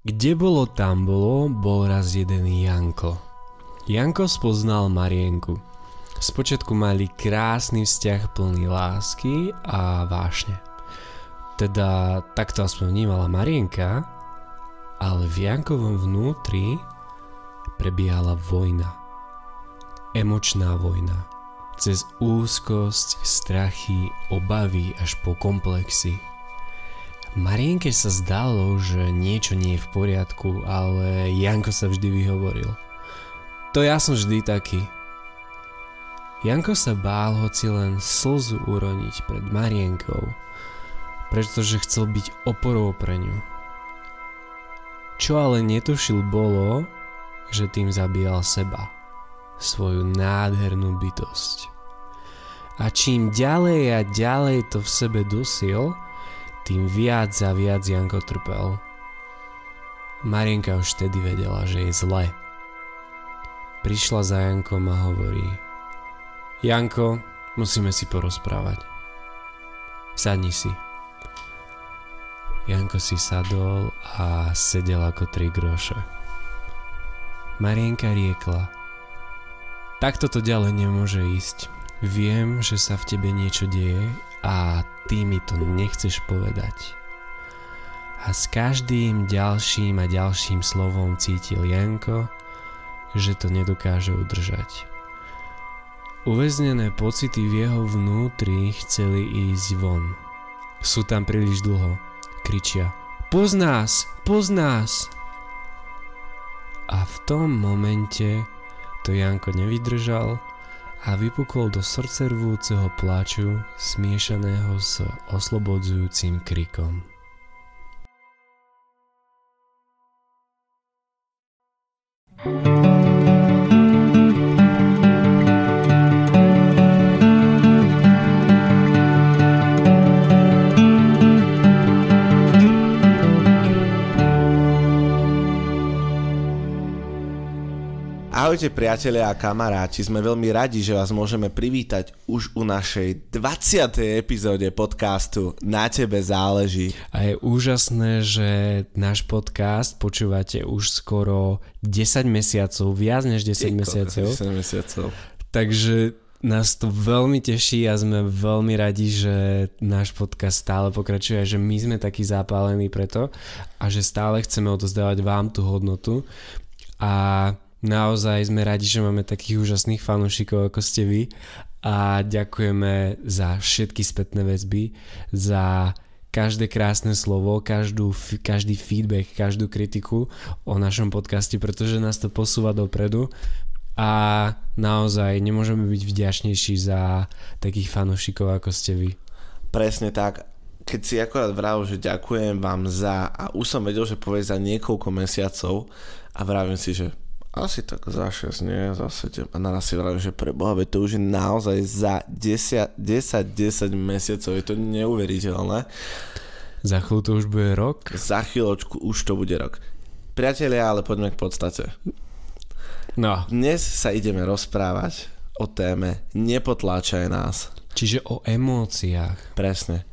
Kde bolo, tam bolo, bol raz jeden Janko. Janko spoznal Marienku. Spočiatku mali krásny vzťah plný lásky a vášne. Teda takto aspoň vnímala Marienka, ale v Jankovom vnútri prebiehala vojna. Emočná vojna. Cez úzkosť, strachy, obavy až po komplexy. Marienke sa zdalo, že niečo nie je v poriadku, ale Janko sa vždy vyhovoril. To ja som vždy taký. Janko sa bál hoci len slzu uroniť pred Marienkou, pretože chcel byť oporou pre ňu. Čo ale netušil bolo, že tým zabíjal seba, svoju nádhernú bytosť. A čím ďalej a ďalej to v sebe dusil, tým viac a viac Janko trpel. Marienka už vtedy vedela, že je zle. Prišla za Jankom a hovorí Janko, musíme si porozprávať. Sadni si. Janko si sadol a sedel ako tri groše. Marienka riekla Takto to ďalej nemôže ísť. Viem, že sa v tebe niečo deje a ty mi to nechceš povedať. A s každým ďalším a ďalším slovom cítil Janko, že to nedokáže udržať. Uväznené pocity v jeho vnútri chceli ísť von. Sú tam príliš dlho. Kričia Poz nás! A v tom momente to Janko nevydržal a vypukol do srdcervúceho pláču smiešaného s oslobodzujúcim krikom. Ahojte priatelia a kamaráti, sme veľmi radi, že vás môžeme privítať už u našej 20. epizóde podcastu Na tebe záleží. A je úžasné, že náš podcast počúvate už skoro 10 mesiacov, viac než 10 Tyko, mesiacov. 10 mesiacov. Takže nás to veľmi teší a sme veľmi radi, že náš podcast stále pokračuje že my sme takí zapálení preto a že stále chceme odozdávať vám tú hodnotu. A Naozaj sme radi, že máme takých úžasných fanúšikov ako ste vy a ďakujeme za všetky spätné väzby, za každé krásne slovo, každú, každý feedback, každú kritiku o našom podcaste, pretože nás to posúva dopredu a naozaj nemôžeme byť vďačnejší za takých fanúšikov ako ste vy. Presne tak. Keď si akorát vravel, že ďakujem vám za a už som vedel, že povie za niekoľko mesiacov a vravím si, že asi tak za 6, nie, za 7. A naraz si vravím, že pre Boha, to už je naozaj za 10, 10, 10 mesiacov, je to neuveriteľné. Za chvíľu to už bude rok? Za chvíľočku už to bude rok. Priatelia, ale poďme k podstate. No. Dnes sa ideme rozprávať o téme Nepotláčaj nás. Čiže o emóciách. Presne.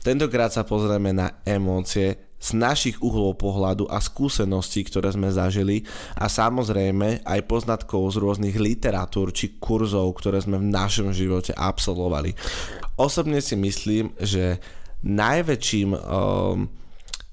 Tentokrát sa pozrieme na emócie, z našich uhlov pohľadu a skúseností, ktoré sme zažili a samozrejme aj poznatkov z rôznych literatúr či kurzov, ktoré sme v našom živote absolvovali. Osobne si myslím, že najväčším um,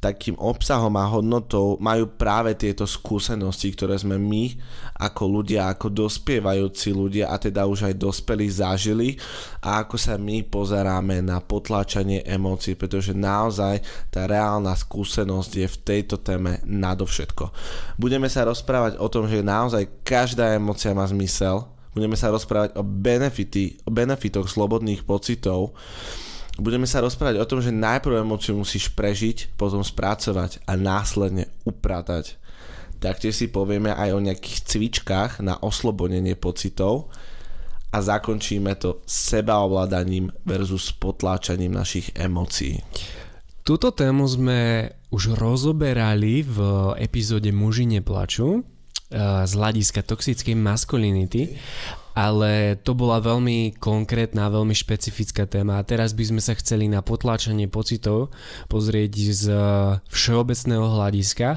takým obsahom a hodnotou majú práve tieto skúsenosti, ktoré sme my ako ľudia, ako dospievajúci ľudia a teda už aj dospelí zažili a ako sa my pozeráme na potláčanie emócií, pretože naozaj tá reálna skúsenosť je v tejto téme nadovšetko. Budeme sa rozprávať o tom, že naozaj každá emócia má zmysel, budeme sa rozprávať o, benefity, o benefitoch slobodných pocitov, Budeme sa rozprávať o tom, že najprv emóciu musíš prežiť, potom spracovať a následne upratať. Taktiež si povieme aj o nejakých cvičkách na oslobodenie pocitov a zakončíme to sebaovládaním versus potláčaním našich emócií. Túto tému sme už rozoberali v epizóde Muži neplaču eh, z hľadiska toxickej maskulinity ale to bola veľmi konkrétna, veľmi špecifická téma. A teraz by sme sa chceli na potláčanie pocitov pozrieť z všeobecného hľadiska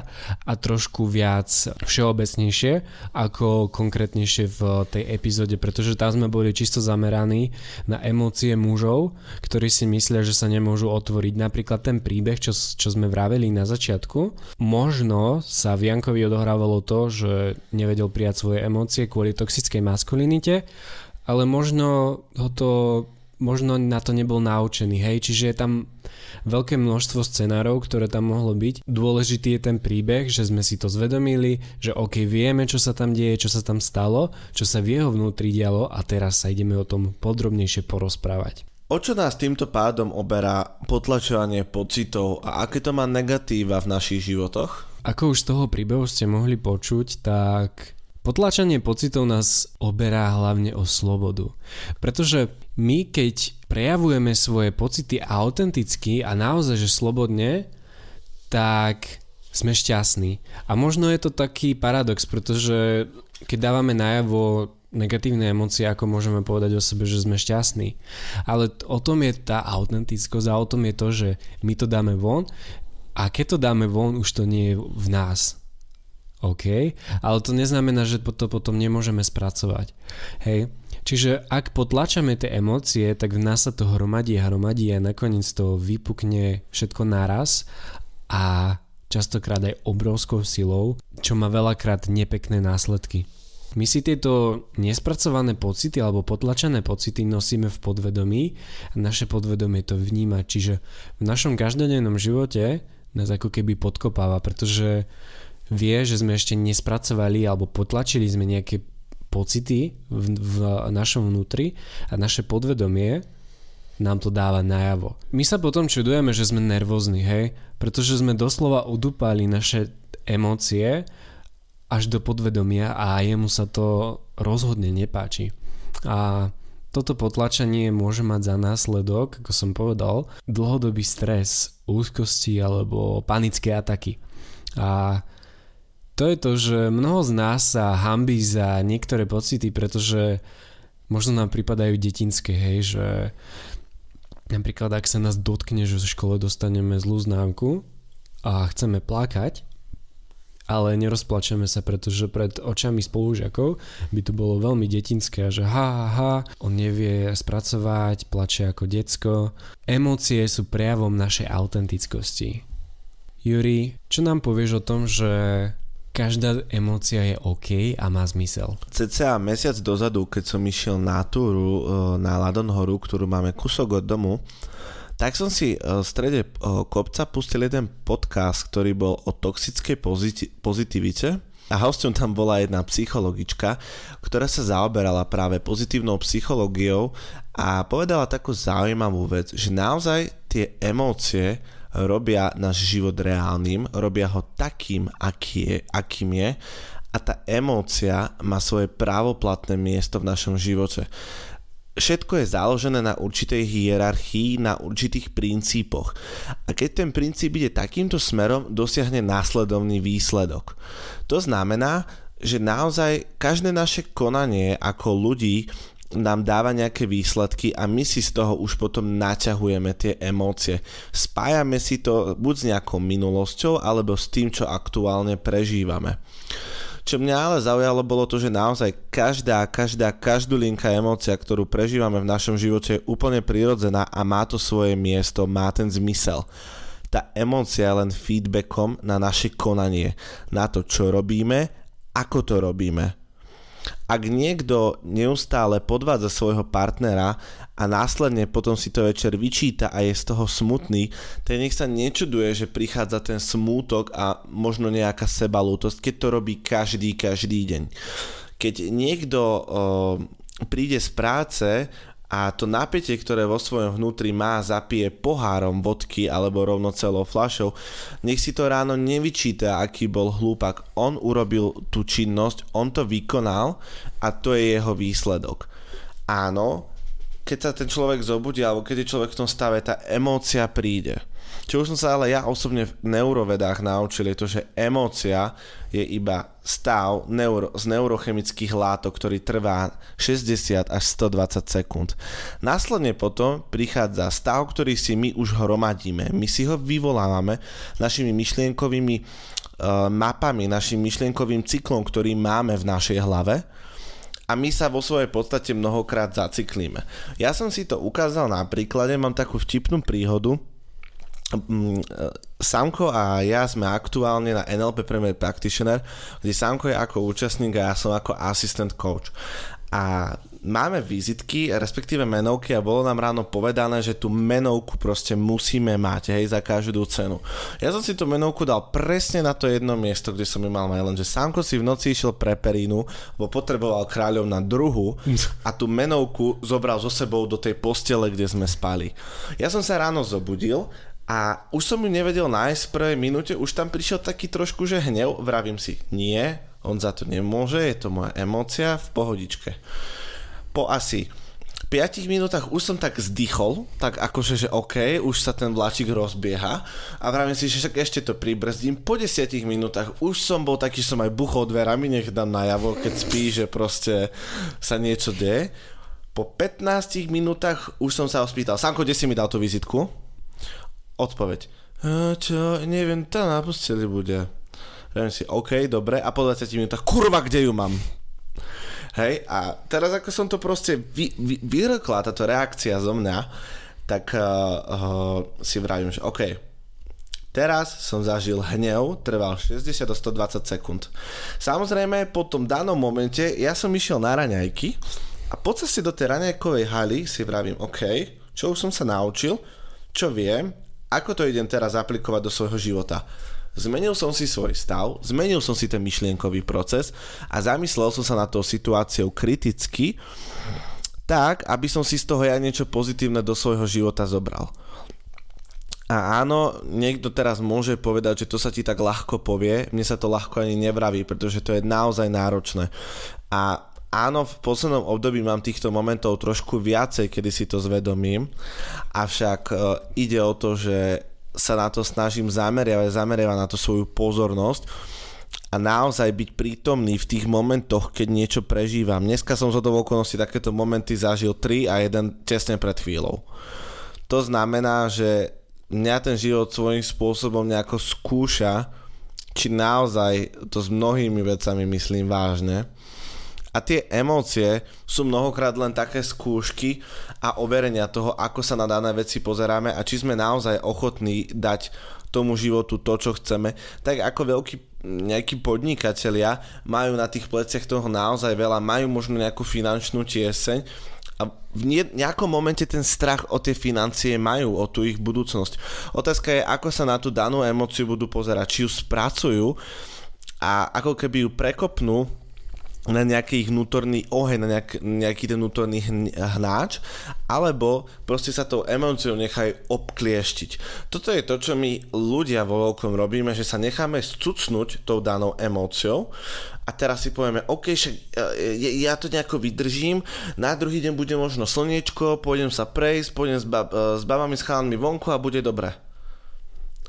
a trošku viac všeobecnejšie ako konkrétnejšie v tej epizóde, pretože tam sme boli čisto zameraní na emócie mužov, ktorí si myslia, že sa nemôžu otvoriť. Napríklad ten príbeh, čo, čo sme vraveli na začiatku, možno sa v Jankovi odohrávalo to, že nevedel prijať svoje emócie kvôli toxickej maskulinite svete, ale možno ho to možno na to nebol naučený, hej, čiže je tam veľké množstvo scenárov, ktoré tam mohlo byť. Dôležitý je ten príbeh, že sme si to zvedomili, že ok, vieme, čo sa tam deje, čo sa tam stalo, čo sa v jeho vnútri dialo a teraz sa ideme o tom podrobnejšie porozprávať. O čo nás týmto pádom oberá potlačovanie pocitov a aké to má negatíva v našich životoch? Ako už z toho príbehu ste mohli počuť, tak Potlačanie pocitov nás oberá hlavne o slobodu. Pretože my, keď prejavujeme svoje pocity autenticky a naozaj, že slobodne, tak sme šťastní. A možno je to taký paradox, pretože keď dávame najavo negatívne emócie, ako môžeme povedať o sebe, že sme šťastní. Ale o tom je tá autentickosť a o tom je to, že my to dáme von a keď to dáme von, už to nie je v nás OK, ale to neznamená, že to potom nemôžeme spracovať. Hej, čiže ak potlačame tie emócie, tak v nás sa to hromadí a hromadí a nakoniec to vypukne všetko naraz a častokrát aj obrovskou silou, čo má veľakrát nepekné následky. My si tieto nespracované pocity alebo potlačené pocity nosíme v podvedomí a naše podvedomie to vníma, čiže v našom každodennom živote nás ako keby podkopáva, pretože vie, že sme ešte nespracovali alebo potlačili sme nejaké pocity v, v našom vnútri a naše podvedomie nám to dáva najavo. My sa potom čudujeme, že sme nervózni, hej? Pretože sme doslova udupali naše emócie až do podvedomia a jemu sa to rozhodne nepáči. A toto potlačenie môže mať za následok, ako som povedal, dlhodobý stres, úzkosti alebo panické ataky. A to je to, že mnoho z nás sa hambí za niektoré pocity, pretože možno nám pripadajú detinské, hej, že napríklad ak sa nás dotkne, že zo škole dostaneme zlú známku a chceme plakať, ale nerozplačeme sa, pretože pred očami spolužiakov by to bolo veľmi detinské, že ha, ha, ha, on nevie spracovať, plače ako decko. Emócie sú prejavom našej autentickosti. Juri, čo nám povieš o tom, že každá emócia je OK a má zmysel. Cca mesiac dozadu, keď som išiel na túru e, na Ladon horu, ktorú máme kusok od domu, tak som si e, v strede e, kopca pustil jeden podcast, ktorý bol o toxickej poziti- pozitivite a hostom tam bola jedna psychologička, ktorá sa zaoberala práve pozitívnou psychológiou a povedala takú zaujímavú vec, že naozaj tie emócie robia náš život reálnym, robia ho takým, aký je, akým je a tá emócia má svoje právoplatné miesto v našom živote. Všetko je založené na určitej hierarchii, na určitých princípoch. A keď ten princíp ide takýmto smerom, dosiahne následovný výsledok. To znamená, že naozaj každé naše konanie ako ľudí nám dáva nejaké výsledky a my si z toho už potom naťahujeme tie emócie. Spájame si to buď s nejakou minulosťou alebo s tým, čo aktuálne prežívame. Čo mňa ale zaujalo bolo to, že naozaj každá, každá, každú linka emócia, ktorú prežívame v našom živote je úplne prirodzená a má to svoje miesto, má ten zmysel. Tá emócia je len feedbackom na naše konanie, na to, čo robíme, ako to robíme ak niekto neustále podvádza svojho partnera a následne potom si to večer vyčíta a je z toho smutný, tak nech sa nečuduje, že prichádza ten smútok a možno nejaká sebalútosť, keď to robí každý, každý deň. Keď niekto o, príde z práce a to napätie, ktoré vo svojom vnútri má, zapije pohárom vodky alebo rovno celou fľašou, nech si to ráno nevyčíta, aký bol hlúpak. On urobil tú činnosť, on to vykonal a to je jeho výsledok. Áno, keď sa ten človek zobudí alebo keď je človek v tom stave, tá emócia príde. Čo už som sa ale ja osobne v neurovedách naučil je to, že emócia je iba stav neuro, z neurochemických látok, ktorý trvá 60 až 120 sekúnd. Následne potom prichádza stav, ktorý si my už hromadíme. My si ho vyvolávame našimi myšlienkovými uh, mapami, našim myšlienkovým cyklom, ktorý máme v našej hlave a my sa vo svojej podstate mnohokrát zacyklíme. Ja som si to ukázal na príklade, mám takú vtipnú príhodu, Samko a ja sme aktuálne na NLP Premier Practitioner, kde Samko je ako účastník a ja som ako assistant coach. A máme vizitky, respektíve menovky a bolo nám ráno povedané, že tú menovku proste musíme mať, hej, za každú cenu. Ja som si tú menovku dal presne na to jedno miesto, kde som ju mal mať, lenže Samko si v noci išiel pre Perínu, bo potreboval kráľov na druhu a tú menovku zobral so sebou do tej postele, kde sme spali. Ja som sa ráno zobudil a už som ju nevedel nájsť v prvej minúte, už tam prišiel taký trošku, že hnev, vravím si, nie, on za to nemôže, je to moja emócia v pohodičke. Po asi 5 minútach už som tak zdychol, tak akože, že OK, už sa ten vláčik rozbieha a vravím si, že však ešte to pribrzdím. Po 10 minútach už som bol taký, že som aj buchol dverami, nech dám najavo, keď spí, že proste sa niečo deje. Po 15 minútach už som sa ho spýtal, Sanko, kde si mi dal tú vizitku? Odpoveď. Čo, neviem, tá na posteli bude. Viem si, OK, dobre, a po 20 minútach, kurva, kde ju mám? Hej, a teraz ako som to proste vy, vy, vyrokla, táto reakcia zo mňa, tak uh, uh, si vravím, že OK, teraz som zažil hnev, trval 60 do 120 sekúnd. Samozrejme, po tom danom momente ja som išiel na raňajky a po ceste do tej raňajkovej haly si vravím, OK, čo už som sa naučil, čo viem, ako to idem teraz aplikovať do svojho života? Zmenil som si svoj stav, zmenil som si ten myšlienkový proces a zamyslel som sa na tou situáciou kriticky, tak, aby som si z toho ja niečo pozitívne do svojho života zobral. A áno, niekto teraz môže povedať, že to sa ti tak ľahko povie, mne sa to ľahko ani nevraví, pretože to je naozaj náročné. A áno, v poslednom období mám týchto momentov trošku viacej, kedy si to zvedomím, avšak e, ide o to, že sa na to snažím zameriavať, zameriavať na to svoju pozornosť a naozaj byť prítomný v tých momentoch, keď niečo prežívam. Dneska som z okolností takéto momenty zažil 3 a jeden tesne pred chvíľou. To znamená, že mňa ten život svojím spôsobom nejako skúša, či naozaj to s mnohými vecami myslím vážne a tie emócie sú mnohokrát len také skúšky a overenia toho, ako sa na dané veci pozeráme a či sme naozaj ochotní dať tomu životu to, čo chceme, tak ako veľkí nejakí podnikatelia majú na tých pleciach toho naozaj veľa, majú možno nejakú finančnú tieseň a v nejakom momente ten strach o tie financie majú, o tú ich budúcnosť. Otázka je, ako sa na tú danú emóciu budú pozerať, či ju spracujú a ako keby ju prekopnú na nejaký vnútorný oheň, na nejak, nejaký ten vnútorný hnáč, alebo proste sa tou emóciou nechajú obklieštiť. Toto je to, čo my ľudia vo veľkom robíme, že sa necháme scucnúť tou danou emóciou a teraz si povieme, OK, však ja to nejako vydržím, na druhý deň bude možno slniečko, pôjdem sa prejsť, pôjdem s, bab, s babami, s chalami vonku a bude dobre.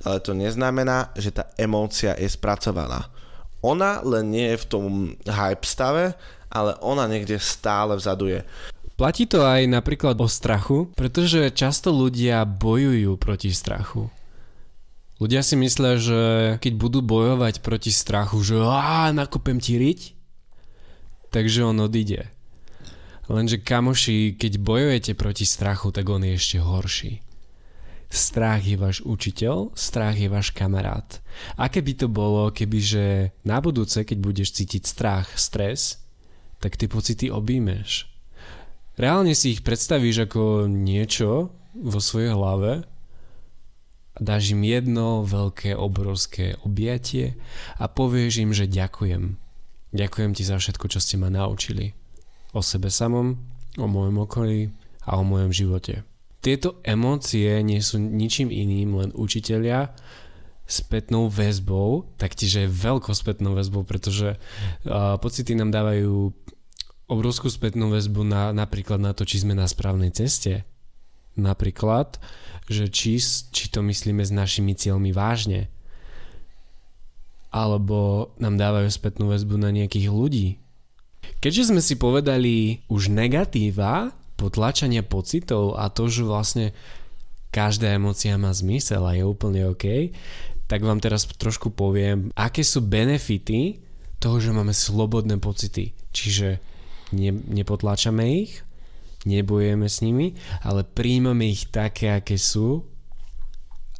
Ale to neznamená, že tá emócia je spracovaná ona len nie je v tom hype stave, ale ona niekde stále vzadu je. Platí to aj napríklad o strachu, pretože často ľudia bojujú proti strachu. Ľudia si myslia, že keď budú bojovať proti strachu, že á, nakopem ti riť, takže on odíde. Lenže kamoši, keď bojujete proti strachu, tak on je ešte horší. Strach je váš učiteľ, strach je váš kamarát. Aké by to bolo, kebyže na budúce, keď budeš cítiť strach, stres, tak tie pocity objímeš. Reálne si ich predstavíš ako niečo vo svojej hlave a dáš im jedno veľké, obrovské objatie a povieš im, že ďakujem. Ďakujem ti za všetko, čo ste ma naučili. O sebe samom, o mojom okolí a o mojom živote tieto emócie nie sú ničím iným, len učiteľia spätnou väzbou, taktiež aj veľkou spätnou väzbou, pretože uh, pocity nám dávajú obrovskú spätnú väzbu na, napríklad na to, či sme na správnej ceste, Napríklad, že či, či to myslíme s našimi cieľmi vážne. Alebo nám dávajú spätnú väzbu na nejakých ľudí. Keďže sme si povedali už negatíva, potlačania pocitov a to, že vlastne každá emocia má zmysel a je úplne OK, tak vám teraz trošku poviem, aké sú benefity toho, že máme slobodné pocity. Čiže ne, nepotláčame ich, nebojujeme s nimi, ale príjmame ich také, aké sú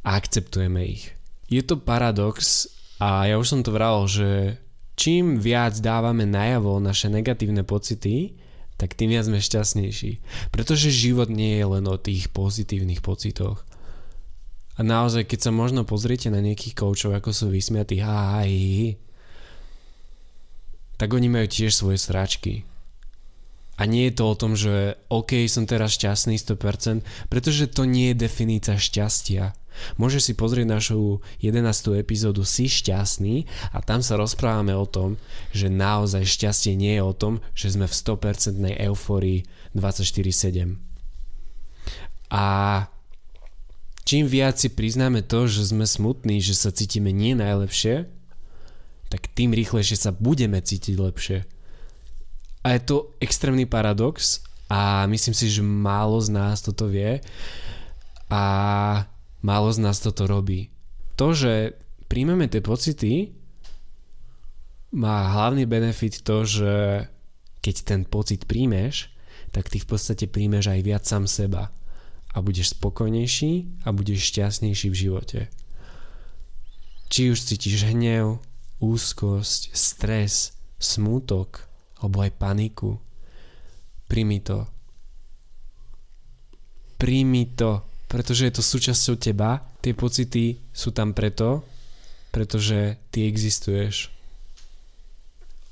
a akceptujeme ich. Je to paradox a ja už som to vral, že čím viac dávame najavo naše negatívne pocity, tak tým viac sme šťastnejší. Pretože život nie je len o tých pozitívnych pocitoch. A naozaj, keď sa možno pozriete na nejakých koučov, ako sú vysmiatí, ha, tak oni majú tiež svoje sračky. A nie je to o tom, že OK, som teraz šťastný 100%, pretože to nie je definícia šťastia. Môžeš si pozrieť našu 11. epizódu Si šťastný a tam sa rozprávame o tom, že naozaj šťastie nie je o tom, že sme v 100% eufórii 24-7. A čím viac si priznáme to, že sme smutní, že sa cítime nie najlepšie, tak tým rýchlejšie sa budeme cítiť lepšie. A je to extrémny paradox a myslím si, že málo z nás toto vie a málo z nás toto robí. To, že príjmeme tie pocity, má hlavný benefit to, že keď ten pocit príjmeš, tak ty v podstate príjmeš aj viac sám seba a budeš spokojnejší a budeš šťastnejší v živote. Či už cítiš hnev, úzkosť, stres, smútok, alebo aj paniku. Príjmi to. Príjmi to, pretože je to súčasťou teba. Tie pocity sú tam preto, pretože ty existuješ.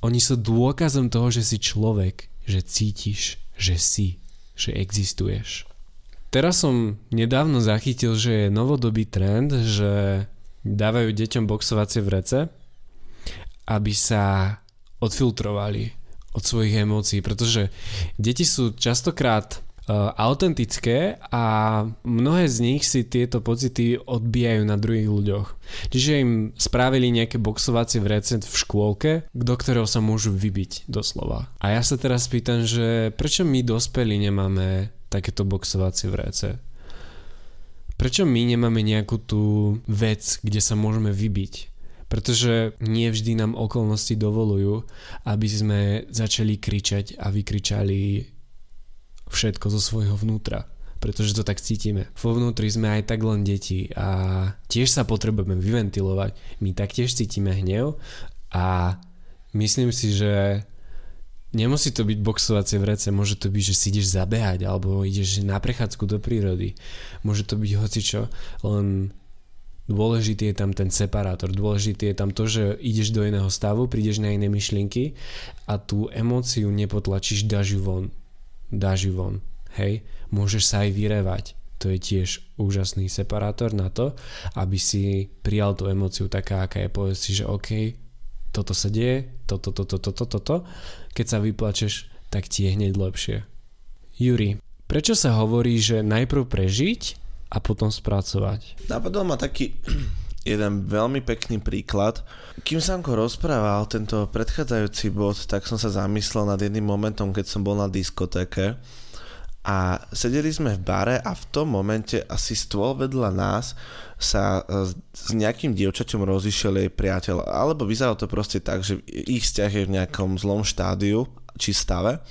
Oni sú dôkazom toho, že si človek, že cítiš, že si, že existuješ. Teraz som nedávno zachytil, že je novodobý trend, že dávajú deťom boxovacie vrece, aby sa odfiltrovali od svojich emócií, pretože deti sú častokrát autentické a mnohé z nich si tieto pocity odbijajú na druhých ľuďoch. Čiže im spravili nejaké boxovacie vrece v škôlke, do ktorého sa môžu vybiť doslova. A ja sa teraz pýtam, že prečo my dospelí nemáme takéto boxovacie vrece? Prečo my nemáme nejakú tú vec, kde sa môžeme vybiť? pretože nie vždy nám okolnosti dovolujú, aby sme začali kričať a vykričali všetko zo svojho vnútra pretože to tak cítime. Vo vnútri sme aj tak len deti a tiež sa potrebujeme vyventilovať. My taktiež cítime hnev a myslím si, že nemusí to byť boxovacie vrece, môže to byť, že si ideš zabehať alebo ideš na prechádzku do prírody. Môže to byť hocičo, len Dôležitý je tam ten separátor, dôležitý je tam to, že ideš do iného stavu, prídeš na iné myšlienky a tú emóciu nepotlačíš, dáš ju von. Dáš von. Hej? Môžeš sa aj vyrevať. To je tiež úžasný separátor na to, aby si prijal tú emóciu taká, aká je. Povedz si, že OK, toto sa deje, toto, toto, toto, toto. Keď sa vyplačeš, tak ti je hneď lepšie. Juri, prečo sa hovorí, že najprv prežiť a potom spracovať. Napadol ma taký jeden veľmi pekný príklad. Kým Sanko rozprával tento predchádzajúci bod, tak som sa zamyslel nad jedným momentom, keď som bol na diskotéke a sedeli sme v bare a v tom momente asi stôl vedľa nás sa e, s nejakým dievčaťom rozišiel jej priateľ. Alebo vyzeralo to proste tak, že ich vzťah je v nejakom zlom štádiu či stave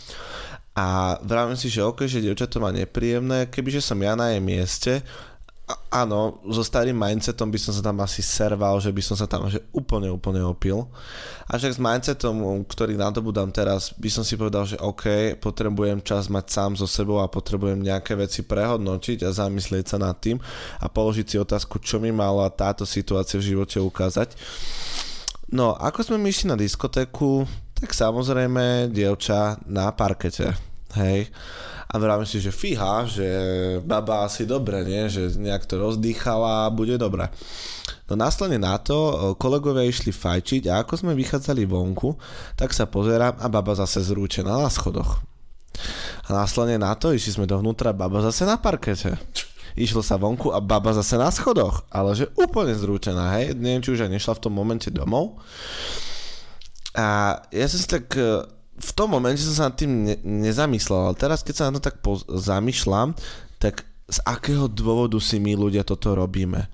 a vravím si, že ok, že dievča to má nepríjemné, kebyže som ja na jej mieste, áno, so starým mindsetom by som sa tam asi serval, že by som sa tam že úplne, úplne opil. A však s mindsetom, ktorý nadobudám teraz, by som si povedal, že OK, potrebujem čas mať sám so sebou a potrebujem nejaké veci prehodnotiť a zamyslieť sa nad tým a položiť si otázku, čo mi mala táto situácia v živote ukázať. No, ako sme myšli na diskotéku, tak samozrejme dievča na parkete, hej. A vravím si, že fíha, že baba asi dobre, nie? Že nejak to rozdýchala a bude dobre. No následne na to kolegovia išli fajčiť a ako sme vychádzali vonku, tak sa pozerám a baba zase zrúčená na schodoch. A následne na to išli sme dovnútra, baba zase na parkete. Išlo sa vonku a baba zase na schodoch, ale že úplne zrútená, hej, neviem, či už aj nešla v tom momente domov. A ja som si tak e, v tom momente som sa nad tým ne, nezamyslel, ale teraz keď sa na to tak poz- zamýšľam, tak z akého dôvodu si my ľudia toto robíme?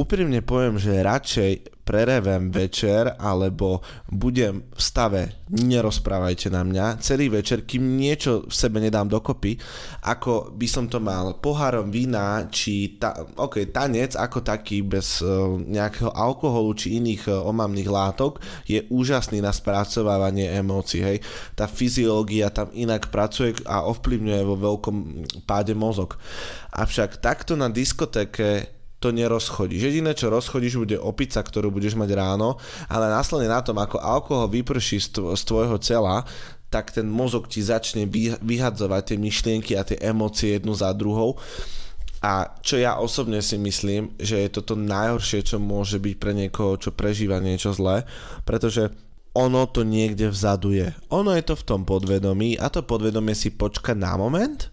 úprimne poviem, že radšej prerevem večer alebo budem v stave nerozprávajte na mňa celý večer, kým niečo v sebe nedám dokopy, ako by som to mal pohárom vína, či ta, okay, tanec ako taký bez uh, nejakého alkoholu či iných uh, omamných látok je úžasný na spracovávanie emócií. Hej. Tá fyziológia tam inak pracuje a ovplyvňuje vo veľkom páde mozog. Avšak takto na diskotéke to nerozchodíš. Jediné, čo rozchodíš, bude opica, ktorú budeš mať ráno, ale následne na tom, ako alkohol vyprší z, tvo- z tvojho tela, tak ten mozog ti začne vyhadzovať tie myšlienky a tie emócie jednu za druhou. A čo ja osobne si myslím, že je toto najhoršie, čo môže byť pre niekoho, čo prežíva niečo zlé, pretože ono to niekde vzadu je. Ono je to v tom podvedomí a to podvedomie si počka na moment,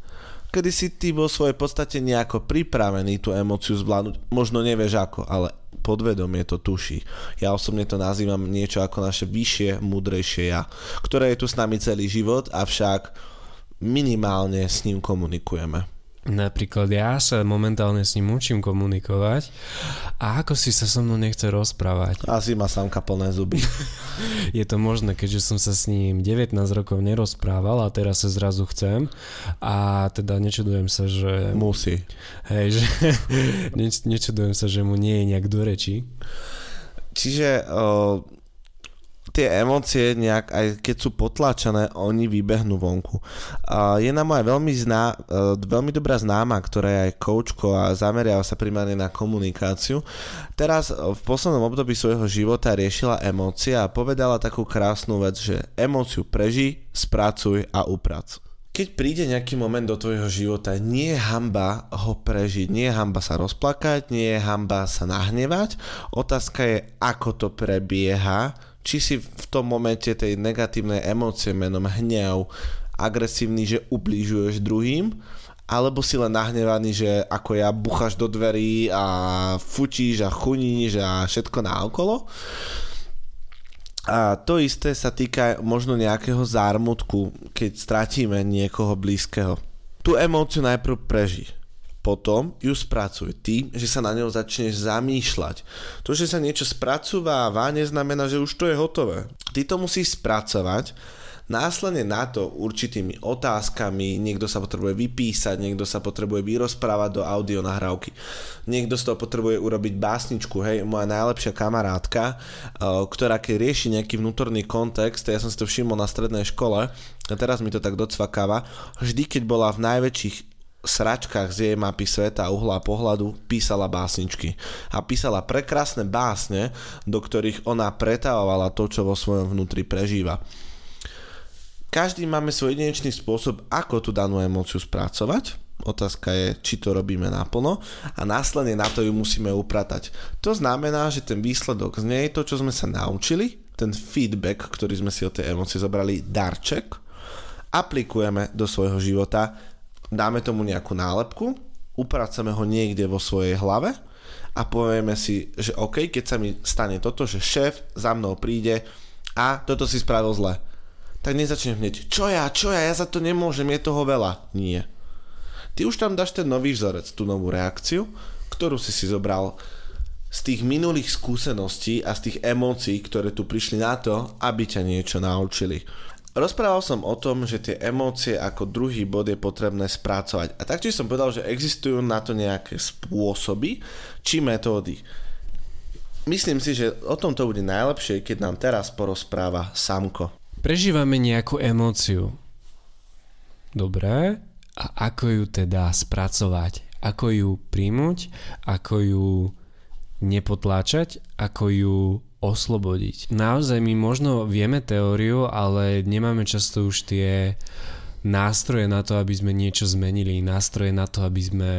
kedy si ty vo svojej podstate nejako pripravený tú emóciu zvládnuť. Možno nevieš ako, ale podvedomie to tuší. Ja osobne to nazývam niečo ako naše vyššie, múdrejšie ja, ktoré je tu s nami celý život, avšak minimálne s ním komunikujeme. Napríklad ja sa momentálne s ním učím komunikovať a ako si sa so mnou nechce rozprávať. Asi má samka plné zuby. Je to možné, keďže som sa s ním 19 rokov nerozprával a teraz sa zrazu chcem a teda nečudujem sa, že... Musí. Hej, že nečudujem sa, že mu nie je nejak do reči. Čiže uh, tie emócie nejak, aj keď sú potláčané, oni vybehnú vonku. Uh, je na moja veľmi, zná, uh, veľmi dobrá známa, ktorá je aj koučko a zameriava sa primárne na komunikáciu. Teraz uh, v poslednom období svojho života riešila emócie a povedala takú krásnu vec, že emóciu preží, spracuj a uprac keď príde nejaký moment do tvojho života, nie je hamba ho prežiť, nie je hamba sa rozplakať, nie je hamba sa nahnevať. Otázka je, ako to prebieha, či si v tom momente tej negatívnej emócie menom hnev agresívny, že ubližuješ druhým, alebo si len nahnevaný, že ako ja bucháš do dverí a fučíš a chuníš a všetko naokolo. A to isté sa týka možno nejakého zármutku, keď stratíme niekoho blízkeho. Tú emóciu najprv prežij potom ju spracuj tým, že sa na ňou začneš zamýšľať. To, že sa niečo spracováva, neznamená, že už to je hotové. Ty to musíš spracovať, následne na to určitými otázkami, niekto sa potrebuje vypísať, niekto sa potrebuje vyrozprávať do audio nahrávky, niekto z toho potrebuje urobiť básničku, hej, moja najlepšia kamarátka, eh, ktorá keď rieši nejaký vnútorný kontext, ja som si to všimol na strednej škole, a teraz mi to tak docvakáva, vždy keď bola v najväčších sračkách z jej mapy sveta a uhla pohľadu písala básničky. A písala prekrásne básne, do ktorých ona pretavovala to, čo vo svojom vnútri prežíva. Každý máme svoj jedinečný spôsob, ako tú danú emóciu spracovať. Otázka je, či to robíme naplno a následne na to ju musíme upratať. To znamená, že ten výsledok z nej, to, čo sme sa naučili, ten feedback, ktorý sme si od tej emócie zobrali, darček, aplikujeme do svojho života dáme tomu nejakú nálepku, upracame ho niekde vo svojej hlave a povieme si, že OK, keď sa mi stane toto, že šéf za mnou príde a toto si spravil zle, tak nezačnem hneď, čo ja, čo ja, ja za to nemôžem, je toho veľa. Nie. Ty už tam dáš ten nový vzorec, tú novú reakciu, ktorú si si zobral z tých minulých skúseností a z tých emócií, ktoré tu prišli na to, aby ťa niečo naučili. Rozprával som o tom, že tie emócie ako druhý bod je potrebné spracovať. A taktiež som povedal, že existujú na to nejaké spôsoby či metódy. Myslím si, že o tom to bude najlepšie, keď nám teraz porozpráva Samko. Prežívame nejakú emóciu. Dobre. A ako ju teda spracovať? Ako ju príjmuť? Ako ju nepotláčať? Ako ju oslobodiť. Naozaj my možno vieme teóriu, ale nemáme často už tie nástroje na to, aby sme niečo zmenili, nástroje na to, aby sme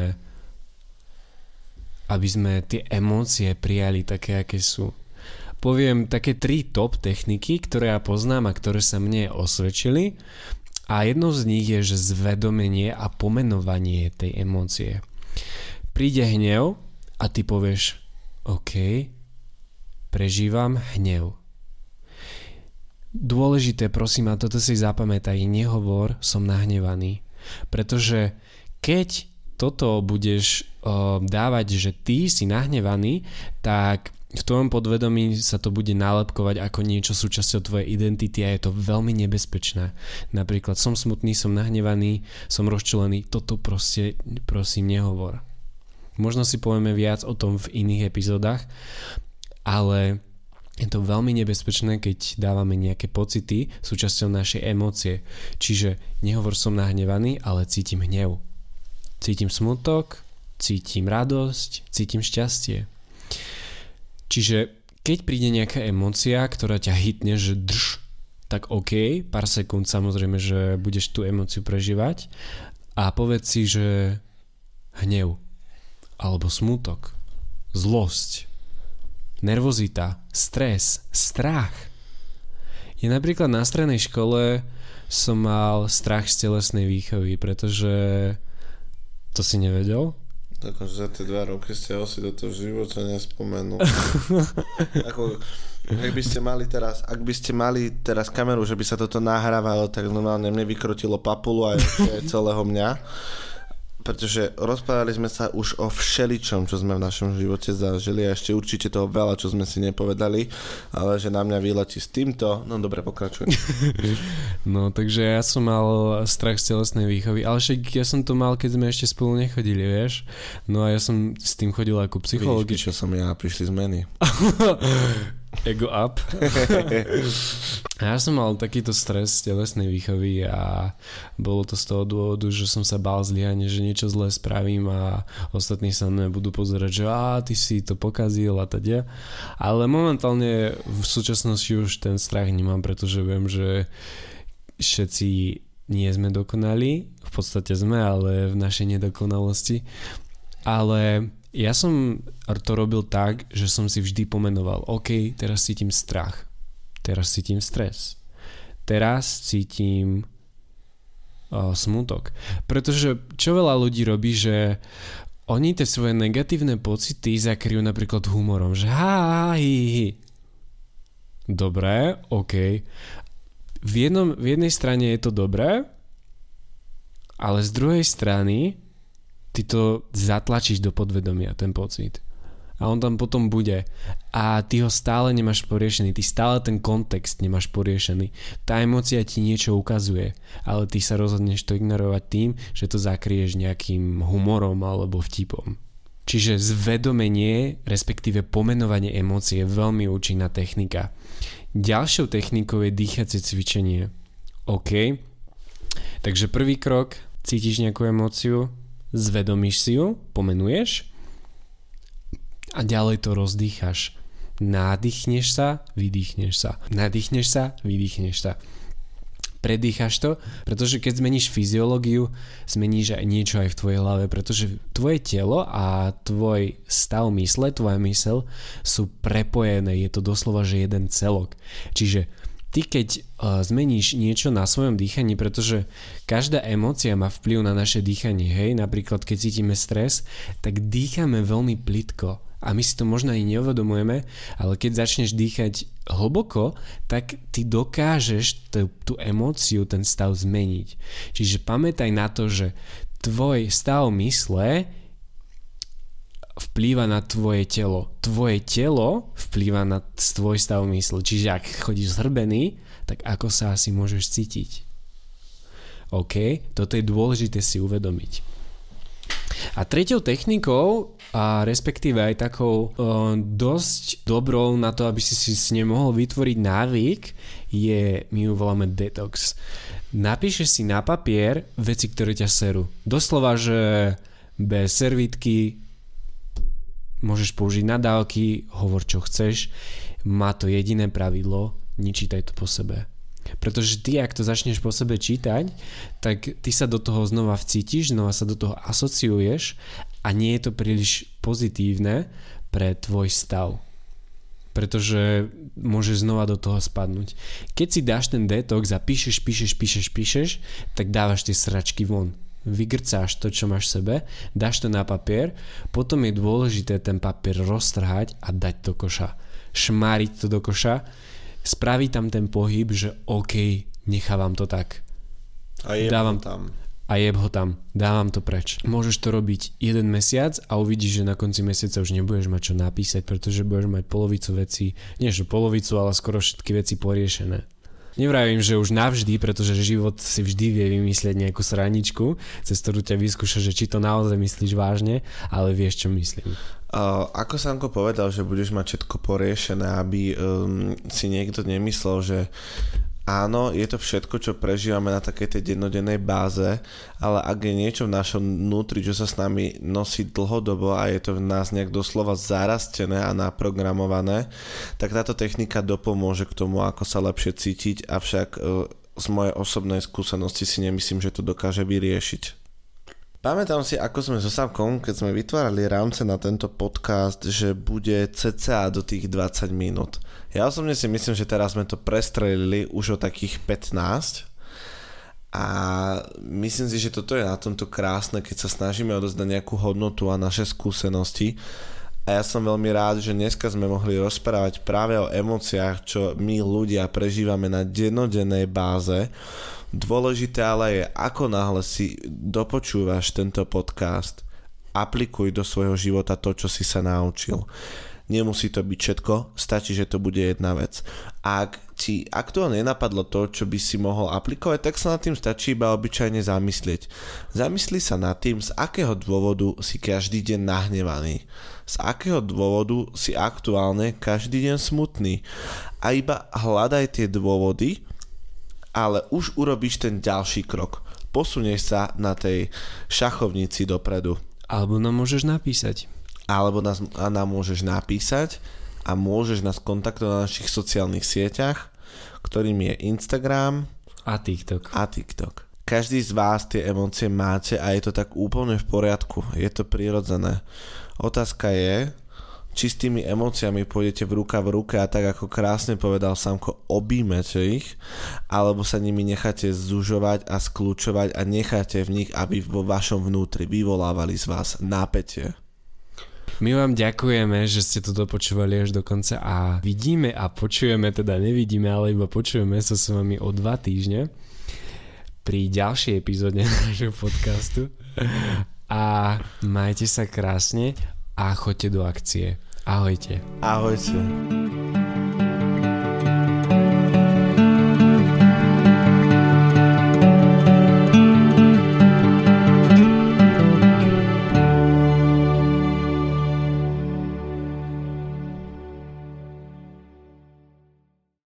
aby sme tie emócie prijali také, aké sú. Poviem také tri top techniky, ktoré ja poznám a ktoré sa mne osvedčili A jednou z nich je, že zvedomenie a pomenovanie tej emócie. Príde hnev a ty povieš, OK, prežívam hnev. Dôležité, prosím, a toto si zapamätaj, nehovor, som nahnevaný. Pretože keď toto budeš uh, dávať, že ty si nahnevaný, tak v tvojom podvedomí sa to bude nálepkovať ako niečo súčasťou tvojej identity a je to veľmi nebezpečné. Napríklad som smutný, som nahnevaný, som rozčulený, toto proste prosím nehovor. Možno si povieme viac o tom v iných epizódach, ale je to veľmi nebezpečné, keď dávame nejaké pocity súčasťou našej emócie. Čiže nehovor som nahnevaný, ale cítim hnev. Cítim smutok, cítim radosť, cítim šťastie. Čiže keď príde nejaká emócia, ktorá ťa hitne, že drž, tak OK, pár sekúnd samozrejme, že budeš tú emóciu prežívať a povedz si, že hnev alebo smútok, zlosť, nervozita, stres, strach. Je napríklad na strednej škole som mal strach z telesnej výchovy, pretože to si nevedel? Akože za tie dva roky ste asi do toho v živote nespomenul. Ako, ak by ste mali teraz, ak by ste mali teraz kameru, že by sa toto nahrávalo, tak normálne mne vykrotilo papulu aj celého mňa pretože rozprávali sme sa už o všeličom, čo sme v našom živote zažili a ešte určite toho veľa, čo sme si nepovedali, ale že na mňa vyletí s týmto, no dobre, pokračuj. no, takže ja som mal strach z telesnej výchovy, ale však ja som to mal, keď sme ešte spolu nechodili, vieš. No a ja som s tým chodil ako psychológ. Vidíš, čo som ja, prišli zmeny. Ego up. ja som mal takýto stres z telesnej výchovy a bolo to z toho dôvodu, že som sa bál zlyhanie, že niečo zlé spravím a ostatní sa mňa budú pozerať, že a ty si to pokazil a teda. Ale momentálne v súčasnosti už ten strach nemám, pretože viem, že všetci nie sme dokonali, v podstate sme, ale v našej nedokonalosti. Ale ja som to robil tak, že som si vždy pomenoval, OK, teraz cítim strach, teraz cítim stres, teraz cítim uh, smutok. Pretože čo veľa ľudí robí, že oni tie svoje negatívne pocity zakryjú napríklad humorom, že ha, hi, hi. Dobre, OK. V, jednom, v jednej strane je to dobré, ale z druhej strany ty to zatlačíš do podvedomia, ten pocit. A on tam potom bude. A ty ho stále nemáš poriešený, ty stále ten kontext nemáš poriešený. Tá emocia ti niečo ukazuje, ale ty sa rozhodneš to ignorovať tým, že to zakrieš nejakým humorom alebo vtipom. Čiže zvedomenie, respektíve pomenovanie emócie je veľmi účinná technika. Ďalšou technikou je dýchacie cvičenie. OK. Takže prvý krok, cítiš nejakú emóciu, zvedomíš si ju, pomenuješ a ďalej to rozdýchaš. Nádychneš sa, vydýchneš sa. Nadýchneš sa, vydýchneš sa. Predýchaš to, pretože keď zmeníš fyziológiu, zmeníš aj niečo aj v tvojej hlave, pretože tvoje telo a tvoj stav mysle, tvoja mysel sú prepojené, je to doslova, že jeden celok. Čiže ty keď uh, zmeníš niečo na svojom dýchaní, pretože každá emócia má vplyv na naše dýchanie, hej, napríklad keď cítime stres, tak dýchame veľmi plitko a my si to možno ani neuvedomujeme, ale keď začneš dýchať hlboko, tak ty dokážeš tú, tú emóciu, ten stav zmeniť. Čiže pamätaj na to, že tvoj stav mysle vplýva na tvoje telo. Tvoje telo vplýva na tvoj stav mysle. Čiže ak chodíš zhrbený, tak ako sa asi môžeš cítiť. OK, toto je dôležité si uvedomiť. A treťou technikou, a respektíve aj takou o, dosť dobrou na to, aby si si s nej mohol vytvoriť návyk, je, my ju voláme detox. Napíšeš si na papier veci, ktoré ťa serú. Doslova, že bez servítky, môžeš použiť nadávky, hovor čo chceš, má to jediné pravidlo, nečítaj to po sebe. Pretože ty, ak to začneš po sebe čítať, tak ty sa do toho znova vcítiš, znova sa do toho asociuješ a nie je to príliš pozitívne pre tvoj stav. pretože môžeš znova do toho spadnúť. Keď si dáš ten detox a píšeš, píšeš, píšeš, píšeš, tak dávaš tie sračky von vygrcáš to, čo máš v sebe, dáš to na papier, potom je dôležité ten papier roztrhať a dať do koša. Šmáriť to do koša, spraviť tam ten pohyb, že OK, nechávam to tak. A je Dávam, tam a jeb ho tam, dávam to preč. Môžeš to robiť jeden mesiac a uvidíš, že na konci mesiaca už nebudeš mať čo napísať, pretože budeš mať polovicu veci, nie že polovicu, ale skoro všetky veci poriešené. Nevravím, že už navždy, pretože život si vždy vie vymyslieť nejakú sraničku, cez ktorú ťa vyskúša, že či to naozaj myslíš vážne, ale vieš, čo myslím. Uh, ako Sanko povedal, že budeš mať všetko poriešené, aby um, si niekto nemyslel, že áno, je to všetko, čo prežívame na takej tej dennodennej báze, ale ak je niečo v našom vnútri, čo sa s nami nosí dlhodobo a je to v nás nejak doslova zarastené a naprogramované, tak táto technika dopomôže k tomu, ako sa lepšie cítiť, avšak e, z mojej osobnej skúsenosti si nemyslím, že to dokáže vyriešiť. Pamätám si, ako sme so Samkom, keď sme vytvárali rámce na tento podcast, že bude cca do tých 20 minút. Ja osobne si myslím, že teraz sme to prestrelili už o takých 15 a myslím si, že toto je na tomto krásne, keď sa snažíme odozdať nejakú hodnotu a naše skúsenosti. A ja som veľmi rád, že dneska sme mohli rozprávať práve o emóciách, čo my ľudia prežívame na dennodennej báze. Dôležité ale je, ako náhle si dopočúvaš tento podcast, aplikuj do svojho života to, čo si sa naučil. Nemusí to byť všetko, stačí, že to bude jedna vec. Ak ti aktuálne nenapadlo to, čo by si mohol aplikovať, tak sa nad tým stačí iba obyčajne zamyslieť. Zamysli sa nad tým, z akého dôvodu si každý deň nahnevaný. Z akého dôvodu si aktuálne každý deň smutný. A iba hľadaj tie dôvody, ale už urobíš ten ďalší krok. Posunieš sa na tej šachovnici dopredu. Alebo nám môžeš napísať alebo nás, nám môžeš napísať a môžeš nás kontaktovať na našich sociálnych sieťach, ktorým je Instagram a TikTok. A TikTok. Každý z vás tie emócie máte a je to tak úplne v poriadku. Je to prirodzené. Otázka je, či s tými emóciami pôjdete v ruka v ruke a tak ako krásne povedal Samko, objímete ich, alebo sa nimi necháte zužovať a skľúčovať a necháte v nich, aby vo vašom vnútri vyvolávali z vás nápetie. My vám ďakujeme, že ste to dopočúvali až do konca a vidíme a počujeme, teda nevidíme, ale iba počujeme sa s vami o dva týždne pri ďalšej epizóde nášho podcastu. A majte sa krásne a choďte do akcie. Ahojte. Ahojte.